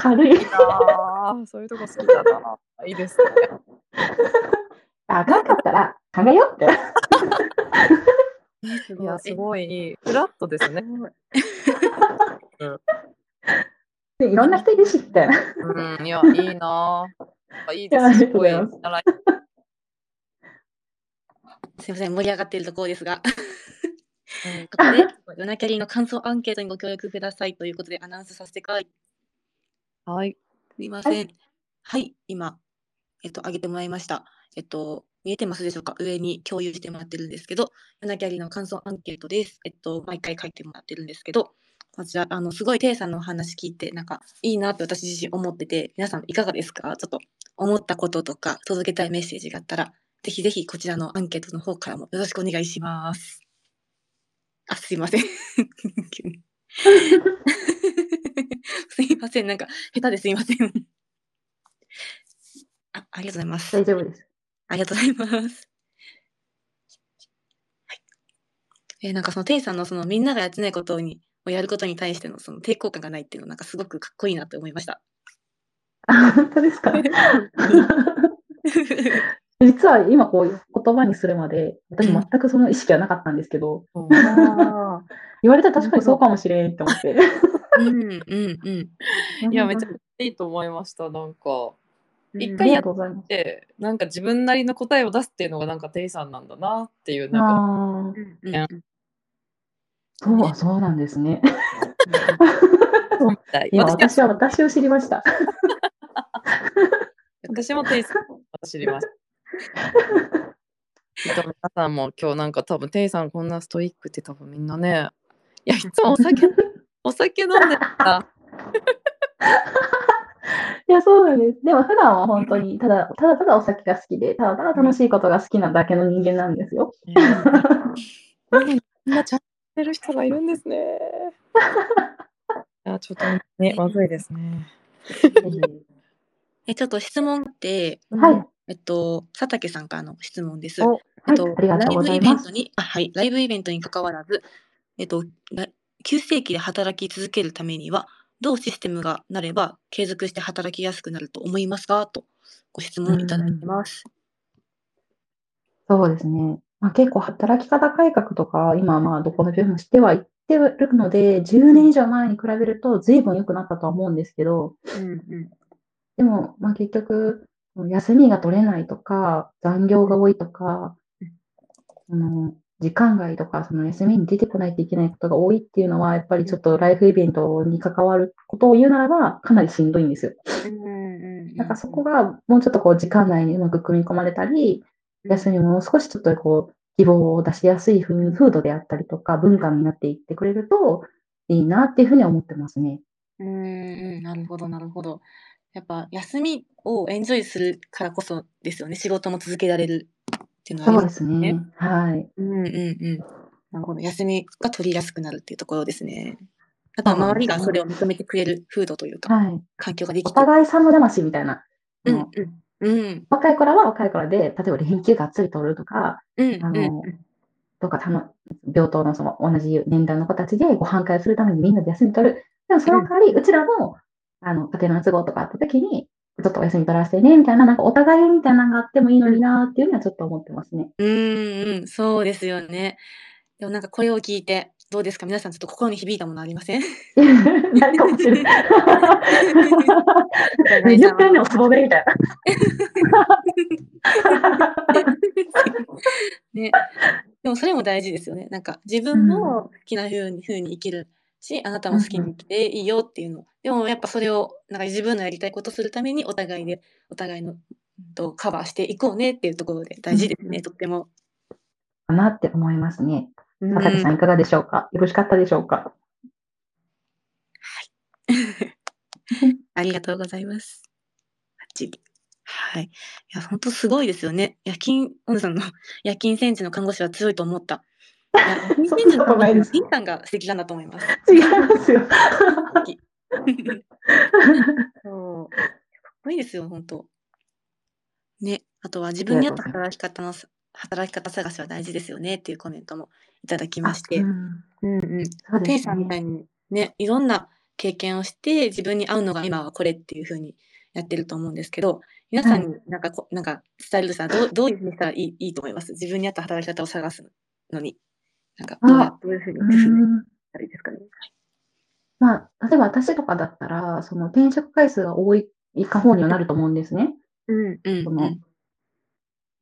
軽い。ああ、そういうとこ好きだな。いいですね。ああかんかったら考えようって。えすいや、すい。ごいフラットですね。で いろんな人いるし、みたいな。うん、いや、いいなあ。いいです。すごい すみません、盛り上がっているところですが。えー ここで、ヨナキャリーの感想アンケートにご協力くださいということでアナウンスさせてください。はい。すいません。ははい、今、えっと、上げてもらいました。えっと、見えてますでしょうか？上に共有してもらってるんですけど、ヨナキャリーの感想アンケートです。えっと、毎回書いてもらってるんですけど、こちら、あの、すごい、テイさんのお話聞いて、なんか、いいなって私自身思ってて、皆さんいかがですか？ちょっと、思ったこととか、届けたいメッセージがあったら、ぜひぜひこちらのアンケートの方からもよろしくお願いします。あ、すいません。すいません。なんか、下手ですいません。あありがとうございます。大丈夫です。ありがとうございます。はい。えーなんかそのテイさんのそのみんながやってないことに、をやることに対してのその抵抗感がないっていうのなんかすごくかっこいいなって思いました。あ本当ですか？実は今こう言葉にするまで、私全くその意識はなかったんですけど、あ言われたら確かにそうかもしれんって思って。うんうんうん。いや、めっちゃいいと思いました。なんか、一あ回やっりがとうございます。て、なんか自分なりの答えを出すっていうのがなんかテイさんなんだなっていう、なんか、ああ、うんうんうんそう、なんですね。私私は私を知りました。私もテイさんを知りました。皆さんも今日なんか多分テイさんこんなストイックって多分みんなね、いや、いつもお酒、お酒飲んでた。いや、そうなんです。でも普段は本当に、ただ、ただただお酒が好きで、ただただ楽しいことが好きなだけの人間なんですよ。みんなちゃんとしてる人がいるんですね。いや、ちょっとね、まずいですね。え、ちょっと質問って、はい。えっと、佐竹さんからの質問です。おえっと、はいありがとうございますライブイベントに、あ、はい、ライブイベントに関わらず、えっと、ら急性期で働き続けるためには、どうシステムがなれば継続して働きやすくなると思いますか？とご質問いただいてます。そうですね。まあ、結構働き方改革とか、今、まあ、どこの病院もしてはいってるので、10年以上前に比べると随分良くなったとは思うんですけど、うんうんでも、まあ、結局、休みが取れないとか、残業が多いとか、あの時間外とか、その休みに出てこないといけないことが多いっていうのは、やっぱりちょっとライフイベントに関わることを言うならば、かなりしんどいんですよ。なんかそこがもうちょっとこう時間内にうまく組み込まれたり、休みも少しちょっとこう希望を出しやすい風風土であったりとか、文化になっていってくれるといいなっていうふうには思ってますね。うんうん、なるほど、なるほど。やっぱ休みをエンジョイするからこそですよね。仕事も続けられるっていうのはありまそうですね。はい。うんうんうん。なるほど。休みが取りやすくなるっていうところですね。あとは周りがそれを認めてくれる風土というか、はい。環境ができおてる。互い様魂みたいな。うんうんうん若い頃は若い頃で、例えば連休がっつり取るとか、うんうんあのとか、たの病棟のその同じ年代の子たちでご飯会するためにみんなで休み取る。でもその代わり、うちらもあの、家庭の都合とかあった時に、ちょっとお休み取らせてね、みたいな、なんかお互いみたいなのがあってもいいのになっていうのはちょっと思ってますね。うんうん、そうですよね。でもなんかこれを聞いて、どうですか？皆さんちょっと心に響いたものありません？ないかもしれない。何言ってんねん、おつぼべみたいな。ね。でもそれも大事ですよね。なんか自分も好きな風に風に生きるし、あなたも好きに生きていいよっていうの。でもやっぱそれをなんか自分のやりたいことするためにお互いでお互いのとカバーしていこうねっていうところで大事ですね、とっても。かなって思いますね。坂手さんいかがでしょうか？よろしかったでしょうか？ありがとうございます。はい。いや、本当すごいですよね。夜勤、小野さんの夜勤戦時の看護師は強いと思った。いや夜勤戦時の看護師のリンさんが素敵なんだと思います。違いますよ。そう。かっこいいですよ、本当。ね。あとは自分に合った働き方の働き方探しは大事ですよねっていうコメントもいただきまして。うんうんうん。そうテイ。さんみたいにね、いろんな経験をして自分に合うのが今はこれっていう風にやってると思うんですけど、皆さんになんかこ、なんか伝えるとしたらどうどういうふうにしたらいいいいと思います？自分に合った働き方を探すのに。なんかどうやあどういうふうにう工夫したんらいいですかね。まあ、例えば私とかだったら、その転職回数が多いか方にはなると思うんですね。うんうんその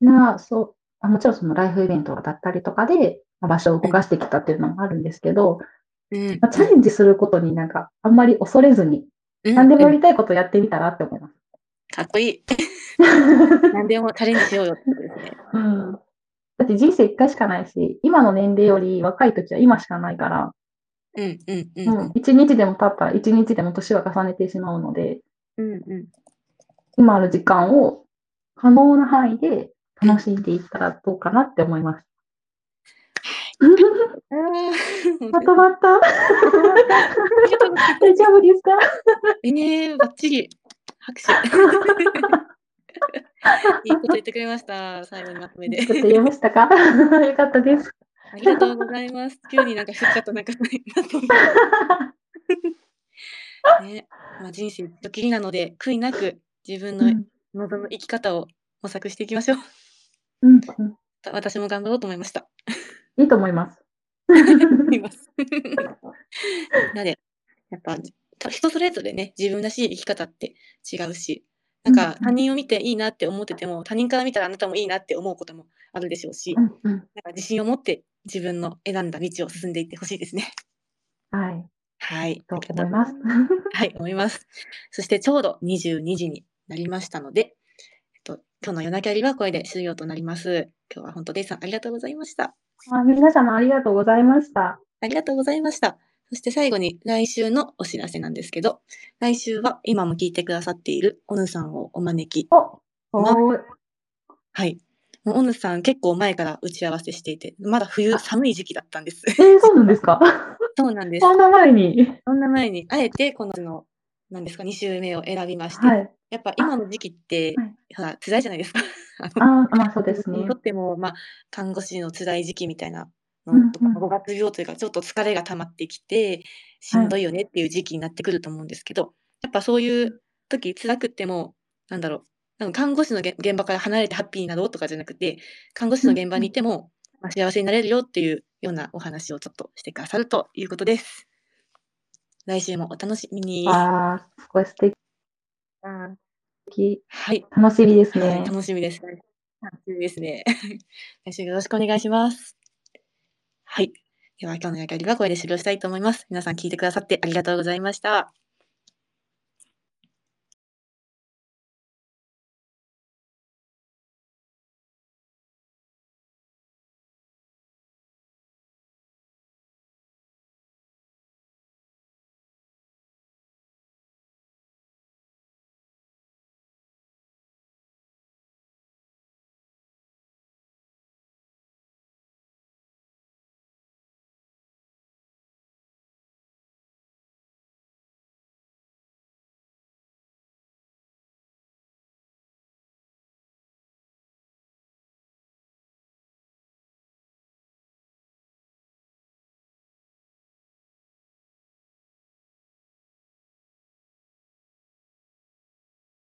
なそうあもちろんそのライフイベントだったりとかで、まあ場所を動かしてきたっていうのもあるんですけど、うんまあ、チャレンジすることになんかあんまり恐れずに、うん何でもやうんりたいことやってみたらって思います。かっこいい。何でもチャレンジしようよってことですね。うん、だって人生一回しかないし、今の年齢より若い時は今しかないから、うんうんうんもう一日でも経ったら一日でも年は重ねてしまうので、うんうん。今ある時間を可能な範囲で楽しんでいったらどうかなって思います。まとまった？大丈夫ですか？ええバッチリ。拍手。いいこと言ってくれました。最後にまとめで。ちょっと言えましたか？よかったです。ありがとうございます。急になんか振っちゃったなんかまとめ。ね、まあ人生一度きりなので悔いなく自分のうん望む生き方を模索していきましょう。うんうんた私も頑張ろうと思いました。いいと思います。思います。なので、やっぱた人それぞれね、自分らしい生き方って違うし、なんかうん他人を見ていいなって思ってても、他人から見たらあなたもいいなって思うこともあるでしょうし、うんうんなんか自信を持って自分の選んだ道を進んでいってほしいですね。はい、はい。とありがとう思います。はい、思います。そしてちょうど22時になりましたので、えっと、今日の夜なキャリはこれで終了となります。今日は本当デイさんありがとうございました。あ皆様ありがとうございました。ありがとうございました。そして最後に来週のお知らせなんですけど、来週は今も聞いてくださっているオヌさんをお招き。おおーはい。オヌさん結構前から打ち合わせしていて、まだ冬寒い時期だったんです。えー、そうなんですか？そうなんです。そんな前に？そんな前に、あえてこのの、何ですか、2週目を選びまして、はい。やっぱ今の時期ってはら、辛いじゃないですか。あのあーまあそうですねにと。っても、まあ、看護師の辛い時期みたいなうんのとか、うん5月病というか、ちょっと疲れが溜まってきて、しんどいよねっていう時期になってくると思うんですけど、やっぱそういう時辛くっても、なんだろう、なんか看護師のげ現場から離れてハッピーになろうとかじゃなくて、看護師の現場にいても、まあ、幸せになれるよっていうようなお話をちょっとしてくださるということです。来週もお楽しみに。ああ、すごい素敵。はい。楽しみですはい、ね。楽しみです。楽しみですね。来週よろしくお願いします。はい。では今日のやりはこれで終了したいと思います。皆さん聞いてくださってありがとうございました。